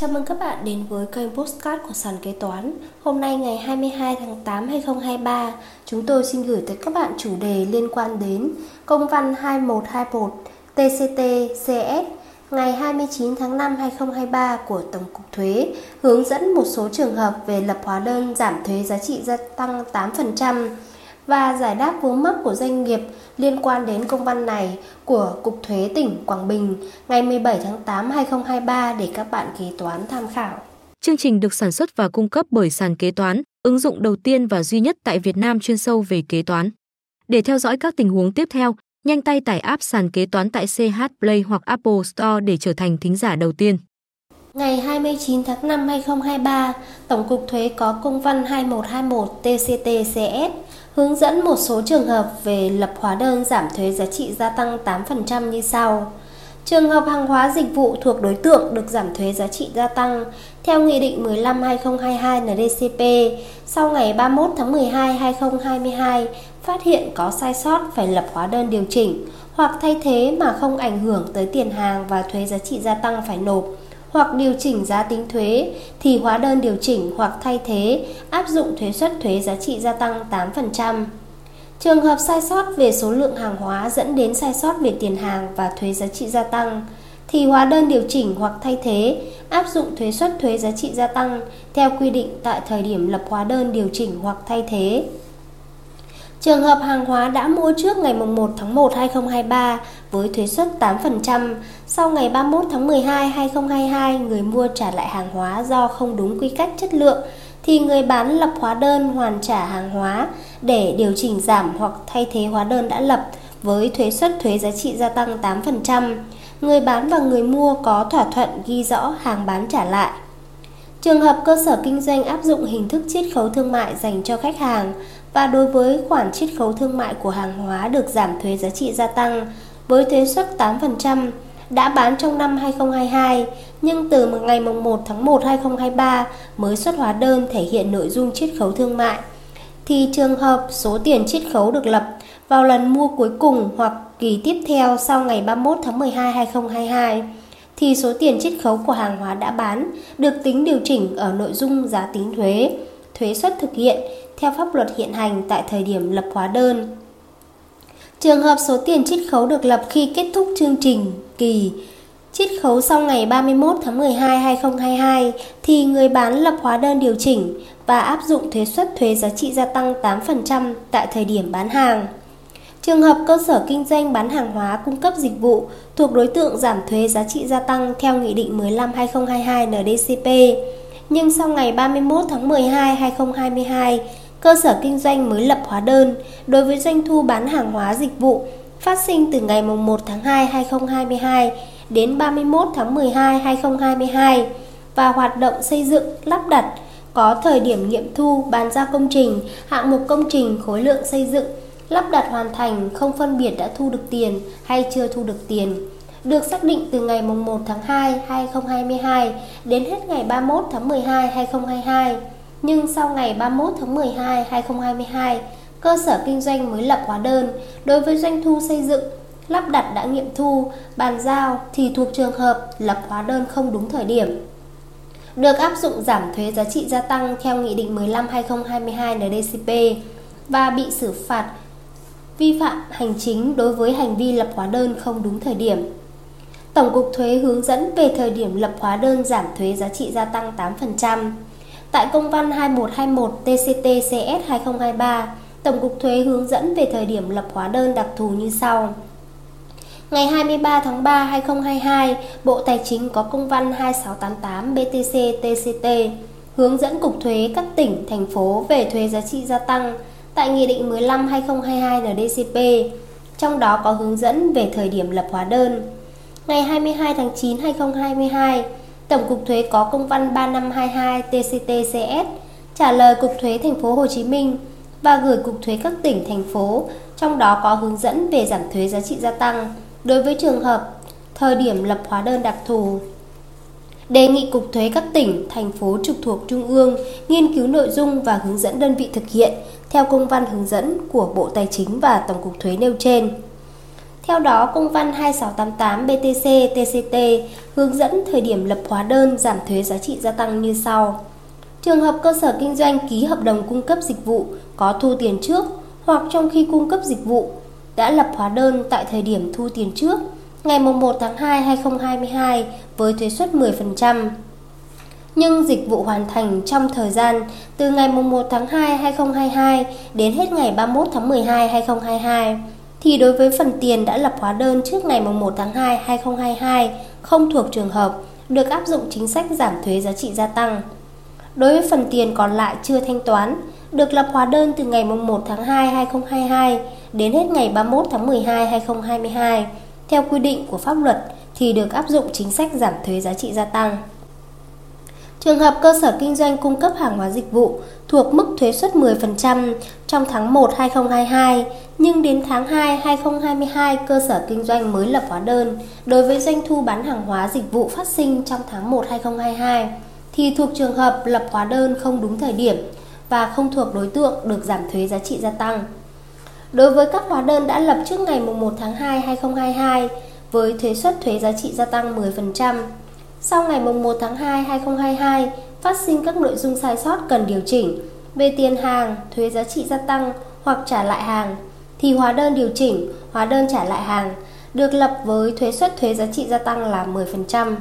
Chào mừng các bạn đến với kênh Postcard của Sàn Kế Toán. Hôm nay ngày 22 tháng 8 2023, chúng tôi xin gửi tới các bạn chủ đề liên quan đến công văn 2121 TCT CS ngày 29 tháng 5 2023 của Tổng cục Thuế hướng dẫn một số trường hợp về lập hóa đơn giảm thuế giá trị gia tăng 8% và giải đáp vướng mắc của doanh nghiệp liên quan đến công văn này của Cục Thuế tỉnh Quảng Bình ngày 17 tháng 8 2023 để các bạn kế toán tham khảo. Chương trình được sản xuất và cung cấp bởi sàn kế toán, ứng dụng đầu tiên và duy nhất tại Việt Nam chuyên sâu về kế toán. Để theo dõi các tình huống tiếp theo, nhanh tay tải app sàn kế toán tại CH Play hoặc Apple Store để trở thành thính giả đầu tiên. Ngày 29 tháng 5 2023, Tổng cục Thuế có công văn 2121 TCT-CS hướng dẫn một số trường hợp về lập hóa đơn giảm thuế giá trị gia tăng 8% như sau. Trường hợp hàng hóa dịch vụ thuộc đối tượng được giảm thuế giá trị gia tăng theo Nghị định 15-2022 NDCP sau ngày 31 tháng 12 2022 phát hiện có sai sót phải lập hóa đơn điều chỉnh hoặc thay thế mà không ảnh hưởng tới tiền hàng và thuế giá trị gia tăng phải nộp hoặc điều chỉnh giá tính thuế thì hóa đơn điều chỉnh hoặc thay thế, áp dụng thuế suất thuế giá trị gia tăng 8%. Trường hợp sai sót về số lượng hàng hóa dẫn đến sai sót về tiền hàng và thuế giá trị gia tăng thì hóa đơn điều chỉnh hoặc thay thế, áp dụng thuế suất thuế giá trị gia tăng theo quy định tại thời điểm lập hóa đơn điều chỉnh hoặc thay thế. Trường hợp hàng hóa đã mua trước ngày 1 tháng 1 2023 với thuế suất 8%, sau ngày 31 tháng 12 2022 người mua trả lại hàng hóa do không đúng quy cách chất lượng thì người bán lập hóa đơn hoàn trả hàng hóa để điều chỉnh giảm hoặc thay thế hóa đơn đã lập với thuế suất thuế giá trị gia tăng 8%. Người bán và người mua có thỏa thuận ghi rõ hàng bán trả lại. Trường hợp cơ sở kinh doanh áp dụng hình thức chiết khấu thương mại dành cho khách hàng và đối với khoản chiết khấu thương mại của hàng hóa được giảm thuế giá trị gia tăng với thuế suất 8% đã bán trong năm 2022 nhưng từ ngày 1 tháng 1 2023 mới xuất hóa đơn thể hiện nội dung chiết khấu thương mại. Thì trường hợp số tiền chiết khấu được lập vào lần mua cuối cùng hoặc kỳ tiếp theo sau ngày 31 tháng 12 2022 thì số tiền chiết khấu của hàng hóa đã bán được tính điều chỉnh ở nội dung giá tính thuế, thuế suất thực hiện theo pháp luật hiện hành tại thời điểm lập hóa đơn. Trường hợp số tiền chiết khấu được lập khi kết thúc chương trình kỳ chiết khấu sau ngày 31 tháng 12 2022 thì người bán lập hóa đơn điều chỉnh và áp dụng thuế suất thuế giá trị gia tăng 8% tại thời điểm bán hàng. Trường hợp cơ sở kinh doanh bán hàng hóa cung cấp dịch vụ thuộc đối tượng giảm thuế giá trị gia tăng theo Nghị định 15-2022 NDCP, nhưng sau ngày 31 tháng 12 2022 cơ sở kinh doanh mới lập hóa đơn đối với doanh thu bán hàng hóa dịch vụ phát sinh từ ngày 1 tháng 2 2022 đến 31 tháng 12 2022 và hoạt động xây dựng, lắp đặt có thời điểm nghiệm thu bàn giao công trình, hạng mục công trình, khối lượng xây dựng, lắp đặt hoàn thành không phân biệt đã thu được tiền hay chưa thu được tiền. Được xác định từ ngày 1 tháng 2 2022 đến hết ngày 31 tháng 12 2022 nhưng sau ngày 31 tháng 12 2022, cơ sở kinh doanh mới lập hóa đơn đối với doanh thu xây dựng, lắp đặt đã nghiệm thu, bàn giao thì thuộc trường hợp lập hóa đơn không đúng thời điểm. Được áp dụng giảm thuế giá trị gia tăng theo Nghị định 15-2022 NDCP và bị xử phạt vi phạm hành chính đối với hành vi lập hóa đơn không đúng thời điểm. Tổng cục thuế hướng dẫn về thời điểm lập hóa đơn giảm thuế giá trị gia tăng 8%. Tại công văn 2121 TCT-CS 2023, Tổng cục Thuế hướng dẫn về thời điểm lập hóa đơn đặc thù như sau. Ngày 23 tháng 3 2022, Bộ Tài chính có công văn 2688 BTC TCT hướng dẫn Cục Thuế các tỉnh, thành phố về thuế giá trị gia tăng tại Nghị định 15-2022 NDCP, trong đó có hướng dẫn về thời điểm lập hóa đơn. Ngày 22 tháng 9 2022, Tổng cục thuế có công văn 3522 TCTCS trả lời Cục Thuế Thành phố Hồ Chí Minh và gửi Cục Thuế các tỉnh thành phố, trong đó có hướng dẫn về giảm thuế giá trị gia tăng đối với trường hợp thời điểm lập hóa đơn đặc thù. Đề nghị Cục Thuế các tỉnh, thành phố trực thuộc Trung ương nghiên cứu nội dung và hướng dẫn đơn vị thực hiện theo công văn hướng dẫn của Bộ Tài chính và Tổng cục Thuế nêu trên. Theo đó, công văn 2688 BTC TCT hướng dẫn thời điểm lập hóa đơn giảm thuế giá trị gia tăng như sau. Trường hợp cơ sở kinh doanh ký hợp đồng cung cấp dịch vụ có thu tiền trước hoặc trong khi cung cấp dịch vụ đã lập hóa đơn tại thời điểm thu tiền trước ngày 1 tháng 2 2022 với thuế suất 10%. Nhưng dịch vụ hoàn thành trong thời gian từ ngày 1 tháng 2 2022 đến hết ngày 31 tháng 12 2022 thì đối với phần tiền đã lập hóa đơn trước ngày 1 tháng 2 2022 không thuộc trường hợp được áp dụng chính sách giảm thuế giá trị gia tăng. Đối với phần tiền còn lại chưa thanh toán, được lập hóa đơn từ ngày 1 tháng 2 2022 đến hết ngày 31 tháng 12 2022 theo quy định của pháp luật thì được áp dụng chính sách giảm thuế giá trị gia tăng. Trường hợp cơ sở kinh doanh cung cấp hàng hóa dịch vụ thuộc mức thuế suất 10% trong tháng 1 2022, nhưng đến tháng 2 2022 cơ sở kinh doanh mới lập hóa đơn đối với doanh thu bán hàng hóa dịch vụ phát sinh trong tháng 1 2022 thì thuộc trường hợp lập hóa đơn không đúng thời điểm và không thuộc đối tượng được giảm thuế giá trị gia tăng. Đối với các hóa đơn đã lập trước ngày 1 tháng 2 2022 với thuế suất thuế giá trị gia tăng 10%, sau ngày 1 tháng 2 2022 phát sinh các nội dung sai sót cần điều chỉnh về tiền hàng, thuế giá trị gia tăng hoặc trả lại hàng thì hóa đơn điều chỉnh, hóa đơn trả lại hàng được lập với thuế suất thuế giá trị gia tăng là 10%.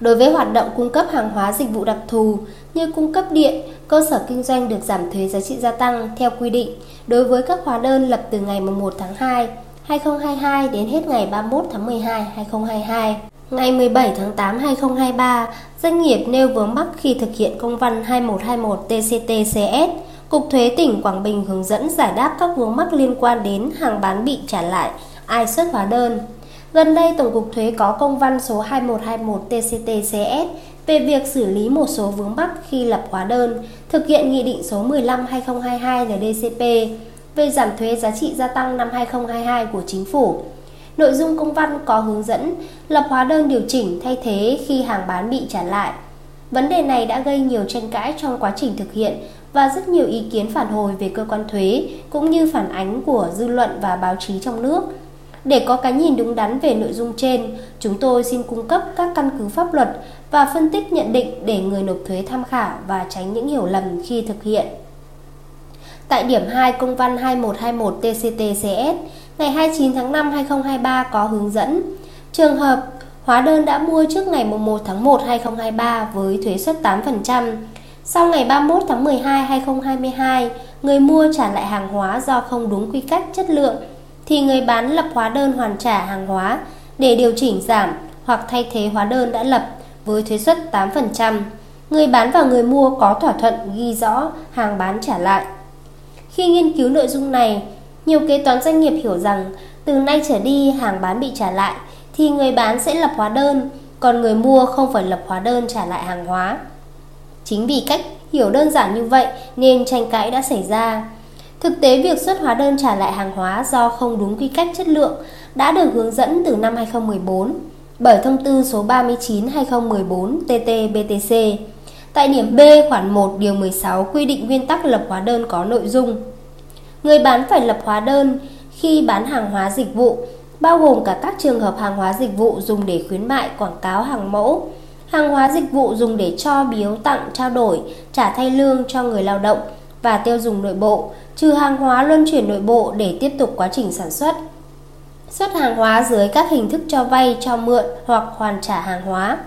Đối với hoạt động cung cấp hàng hóa dịch vụ đặc thù như cung cấp điện, cơ sở kinh doanh được giảm thuế giá trị gia tăng theo quy định đối với các hóa đơn lập từ ngày 1 tháng 2, 2022 đến hết ngày 31 tháng 12, 2022. Ngày 17 tháng 8 2023, doanh nghiệp nêu vướng mắc khi thực hiện công văn 2121 TCTCS, Cục Thuế tỉnh Quảng Bình hướng dẫn giải đáp các vướng mắc liên quan đến hàng bán bị trả lại, ai xuất hóa đơn. Gần đây, Tổng cục Thuế có công văn số 2121 TCTCS về việc xử lý một số vướng mắc khi lập hóa đơn, thực hiện Nghị định số 15-2022 NDCP về giảm thuế giá trị gia tăng năm 2022 của Chính phủ. Nội dung công văn có hướng dẫn lập hóa đơn điều chỉnh thay thế khi hàng bán bị trả lại. Vấn đề này đã gây nhiều tranh cãi trong quá trình thực hiện và rất nhiều ý kiến phản hồi về cơ quan thuế cũng như phản ánh của dư luận và báo chí trong nước. Để có cái nhìn đúng đắn về nội dung trên, chúng tôi xin cung cấp các căn cứ pháp luật và phân tích nhận định để người nộp thuế tham khảo và tránh những hiểu lầm khi thực hiện. Tại điểm 2 công văn 2121 TCTCS ngày 29 tháng 5 2023 có hướng dẫn trường hợp hóa đơn đã mua trước ngày 1 tháng 1 2023 với thuế suất 8%. Sau ngày 31 tháng 12 2022, người mua trả lại hàng hóa do không đúng quy cách chất lượng thì người bán lập hóa đơn hoàn trả hàng hóa để điều chỉnh giảm hoặc thay thế hóa đơn đã lập với thuế suất 8%. Người bán và người mua có thỏa thuận ghi rõ hàng bán trả lại. Khi nghiên cứu nội dung này, nhiều kế toán doanh nghiệp hiểu rằng từ nay trở đi hàng bán bị trả lại thì người bán sẽ lập hóa đơn, còn người mua không phải lập hóa đơn trả lại hàng hóa. Chính vì cách hiểu đơn giản như vậy nên tranh cãi đã xảy ra. Thực tế việc xuất hóa đơn trả lại hàng hóa do không đúng quy cách chất lượng đã được hướng dẫn từ năm 2014 bởi thông tư số 39/2014 TT-BTC. Tại điểm B khoản 1 điều 16 quy định nguyên tắc lập hóa đơn có nội dung Người bán phải lập hóa đơn khi bán hàng hóa dịch vụ, bao gồm cả các trường hợp hàng hóa dịch vụ dùng để khuyến mại quảng cáo hàng mẫu, hàng hóa dịch vụ dùng để cho biếu tặng trao đổi, trả thay lương cho người lao động và tiêu dùng nội bộ, trừ hàng hóa luân chuyển nội bộ để tiếp tục quá trình sản xuất. Xuất hàng hóa dưới các hình thức cho vay, cho mượn hoặc hoàn trả hàng hóa.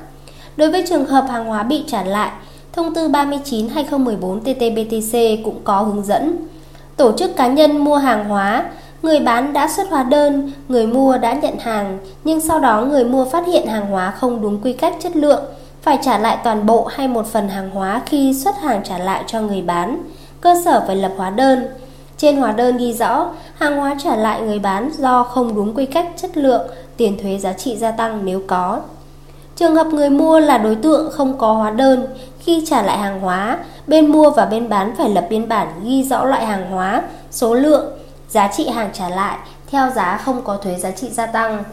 Đối với trường hợp hàng hóa bị trả lại, Thông tư 39/2014 TT-BTC cũng có hướng dẫn Tổ chức cá nhân mua hàng hóa, người bán đã xuất hóa đơn, người mua đã nhận hàng, nhưng sau đó người mua phát hiện hàng hóa không đúng quy cách chất lượng, phải trả lại toàn bộ hay một phần hàng hóa khi xuất hàng trả lại cho người bán. Cơ sở phải lập hóa đơn. Trên hóa đơn ghi rõ, hàng hóa trả lại người bán do không đúng quy cách chất lượng, tiền thuế giá trị gia tăng nếu có. Trường hợp người mua là đối tượng không có hóa đơn, khi trả lại hàng hóa, bên mua và bên bán phải lập biên bản ghi rõ loại hàng hóa, số lượng, giá trị hàng trả lại theo giá không có thuế giá trị gia tăng.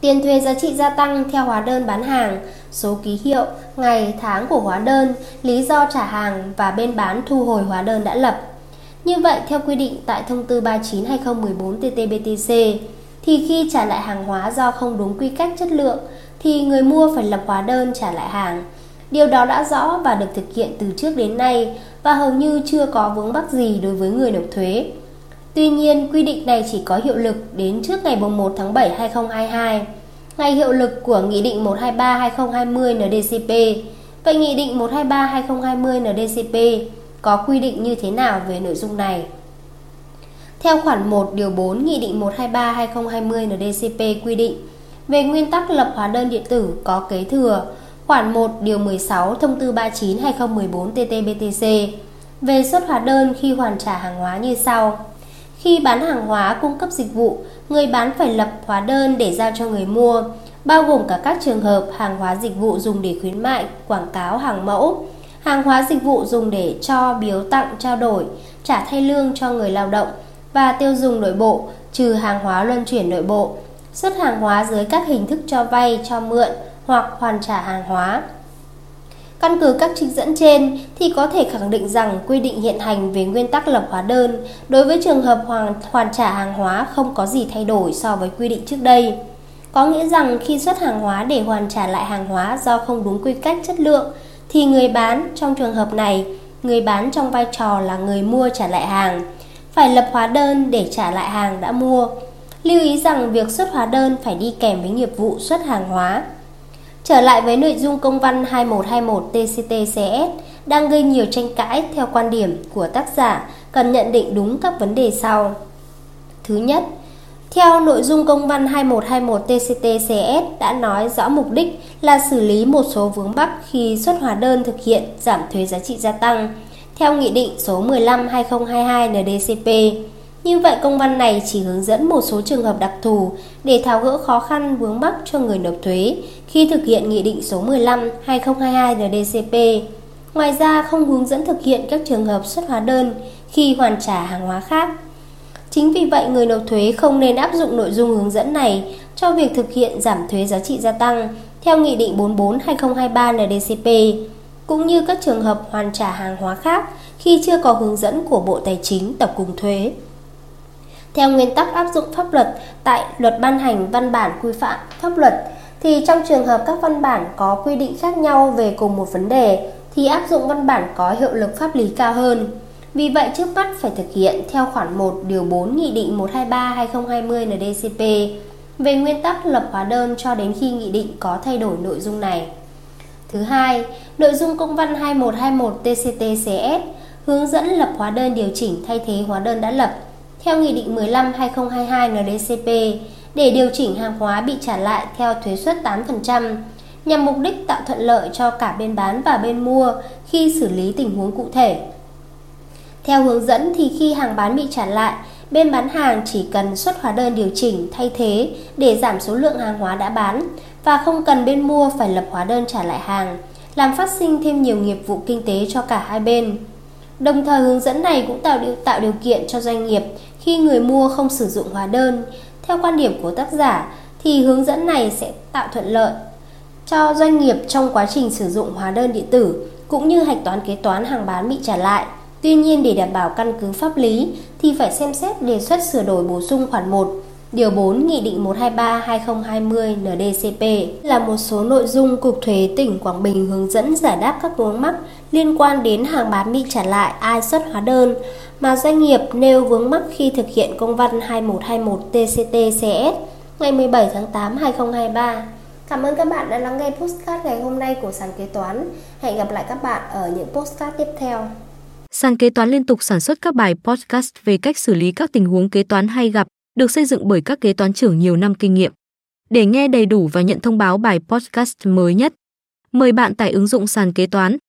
Tiền thuế giá trị gia tăng theo hóa đơn bán hàng, số ký hiệu, ngày, tháng của hóa đơn, lý do trả hàng và bên bán thu hồi hóa đơn đã lập. Như vậy, theo quy định tại thông tư 39/2014 TT-BTC, thì khi trả lại hàng hóa do không đúng quy cách chất lượng thì người mua phải lập hóa đơn trả lại hàng. Điều đó đã rõ và được thực hiện từ trước đến nay và hầu như chưa có vướng mắc gì đối với người nộp thuế. Tuy nhiên, quy định này chỉ có hiệu lực đến trước ngày 1 tháng 7 2022, ngày hiệu lực của Nghị định 123-2020 NDCP. Vậy Nghị định 123-2020 NDCP có quy định như thế nào về nội dung này? Theo khoản 1 điều 4 Nghị định 123-2020 NDCP quy định về nguyên tắc lập hóa đơn điện tử có kế thừa, khoản 1 điều 16 Thông tư 39-2014 TT-BTC về xuất hóa đơn khi hoàn trả hàng hóa như sau. Khi bán hàng hóa cung cấp dịch vụ, người bán phải lập hóa đơn để giao cho người mua, bao gồm cả các trường hợp hàng hóa dịch vụ dùng để khuyến mại, quảng cáo hàng mẫu, hàng hóa dịch vụ dùng để cho biếu tặng trao đổi, trả thay lương cho người lao động và tiêu dùng nội bộ, trừ hàng hóa luân chuyển nội bộ, xuất hàng hóa dưới các hình thức cho vay, cho mượn hoặc hoàn trả hàng hóa. Căn cứ các trích dẫn trên thì có thể khẳng định rằng quy định hiện hành về nguyên tắc lập hóa đơn đối với trường hợp hoàn, hoàn trả hàng hóa không có gì thay đổi so với quy định trước đây. Có nghĩa rằng khi xuất hàng hóa để hoàn trả lại hàng hóa do không đúng quy cách chất lượng thì người bán trong trường hợp này, người bán trong vai trò là người mua trả lại hàng, phải lập hóa đơn để trả lại hàng đã mua. Lưu ý rằng việc xuất hóa đơn phải đi kèm với nghiệp vụ xuất hàng hóa. Trở lại với nội dung công văn 2121 TCTCS đang gây nhiều tranh cãi theo quan điểm của tác giả cần nhận định đúng các vấn đề sau. Thứ nhất, theo nội dung công văn 2121 TCTCS đã nói rõ mục đích là xử lý một số vướng mắc khi xuất hóa đơn thực hiện giảm thuế giá trị gia tăng theo Nghị định số 15-2022 NDCP. Như vậy công văn này chỉ hướng dẫn một số trường hợp đặc thù để tháo gỡ khó khăn vướng mắc cho người nộp thuế khi thực hiện Nghị định số 15-2022 NDCP. Ngoài ra không hướng dẫn thực hiện các trường hợp xuất hóa đơn khi hoàn trả hàng hóa khác. Chính vì vậy người nộp thuế không nên áp dụng nội dung hướng dẫn này cho việc thực hiện giảm thuế giá trị gia tăng theo Nghị định 44-2023 NDCP, cũng như các trường hợp hoàn trả hàng hóa khác khi chưa có hướng dẫn của Bộ Tài chính Tổng cục Thuế. Theo nguyên tắc áp dụng pháp luật tại luật ban hành văn bản quy phạm pháp luật thì trong trường hợp các văn bản có quy định khác nhau về cùng một vấn đề thì áp dụng văn bản có hiệu lực pháp lý cao hơn. Vì vậy trước mắt phải thực hiện theo khoản 1 điều 4 Nghị định 123/2020 NDCP về nguyên tắc lập hóa đơn cho đến khi nghị định có thay đổi nội dung này. Thứ hai, nội dung công văn 2121 TCTCS hướng dẫn lập hóa đơn điều chỉnh thay thế hóa đơn đã lập theo Nghị định 15/2022 NDCP để điều chỉnh hàng hóa bị trả lại theo thuế suất 8% nhằm mục đích tạo thuận lợi cho cả bên bán và bên mua khi xử lý tình huống cụ thể. Theo hướng dẫn thì khi hàng bán bị trả lại, bên bán hàng chỉ cần xuất hóa đơn điều chỉnh thay thế để giảm số lượng hàng hóa đã bán và không cần bên mua phải lập hóa đơn trả lại hàng, làm phát sinh thêm nhiều nghiệp vụ kinh tế cho cả hai bên. Đồng thời hướng dẫn này cũng tạo điều, tạo điều kiện cho doanh nghiệp khi người mua không sử dụng hóa đơn. Theo quan điểm của tác giả, thì hướng dẫn này sẽ tạo thuận lợi cho doanh nghiệp trong quá trình sử dụng hóa đơn điện tử, cũng như hạch toán kế toán hàng bán bị trả lại. Tuy nhiên, để đảm bảo căn cứ pháp lý, thì phải xem xét đề xuất sửa đổi bổ sung khoản 1 Điều 4 Nghị định 123-2020 NDCP là một số nội dung Cục Thuế tỉnh Quảng Bình hướng dẫn giải đáp các vướng mắc liên quan đến hàng bán bị trả lại ai xuất hóa đơn mà doanh nghiệp nêu vướng mắc khi thực hiện công văn 2121 TCT-CS ngày 17 tháng 8 2023. Cảm ơn các bạn đã lắng nghe postcard ngày hôm nay của sàn kế toán. Hẹn gặp lại các bạn ở những postcard tiếp theo. Sàn kế toán liên tục sản xuất các bài podcast về cách xử lý các tình huống kế toán hay gặp, được xây dựng bởi các kế toán trưởng nhiều năm kinh nghiệm. Để nghe đầy đủ và nhận thông báo bài podcast mới nhất, mời bạn tải ứng dụng sàn kế toán,